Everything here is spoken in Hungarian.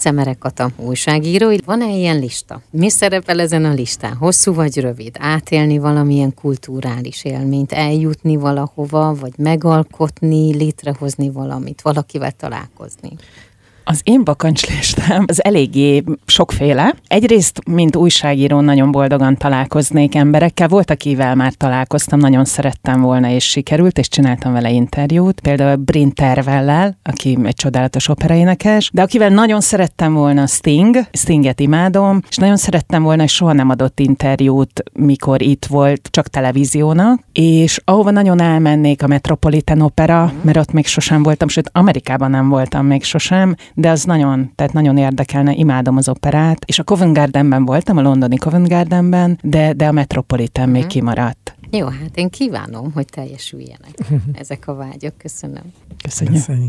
Szemere Kata újságíró. Van-e ilyen lista? Mi szerepel ezen a listán? Hosszú vagy rövid? Átélni valamilyen kulturális élményt, eljutni valahova, vagy megalkotni, létrehozni valamit, valakivel találkozni? Az én bakancslistám az eléggé sokféle. Egyrészt, mint újságíró, nagyon boldogan találkoznék emberekkel. Volt, akivel már találkoztam, nagyon szerettem volna, és sikerült, és csináltam vele interjút. Például Brin Tervellel, aki egy csodálatos operaénekes, de akivel nagyon szerettem volna Sting, Stinget imádom, és nagyon szerettem volna, és soha nem adott interjút, mikor itt volt, csak televíziónak, és ahova nagyon elmennék a Metropolitan Opera, mert ott még sosem voltam, sőt Amerikában nem voltam még sosem, de az nagyon, tehát nagyon érdekelne, imádom az operát, és a Covent Gardenben voltam, a londoni Covent Gardenben, de, de a Metropolitan mm. még mhm. kimaradt. Jó, hát én kívánom, hogy teljesüljenek ezek a vágyok. Köszönöm. Köszönjük. Köszönjük.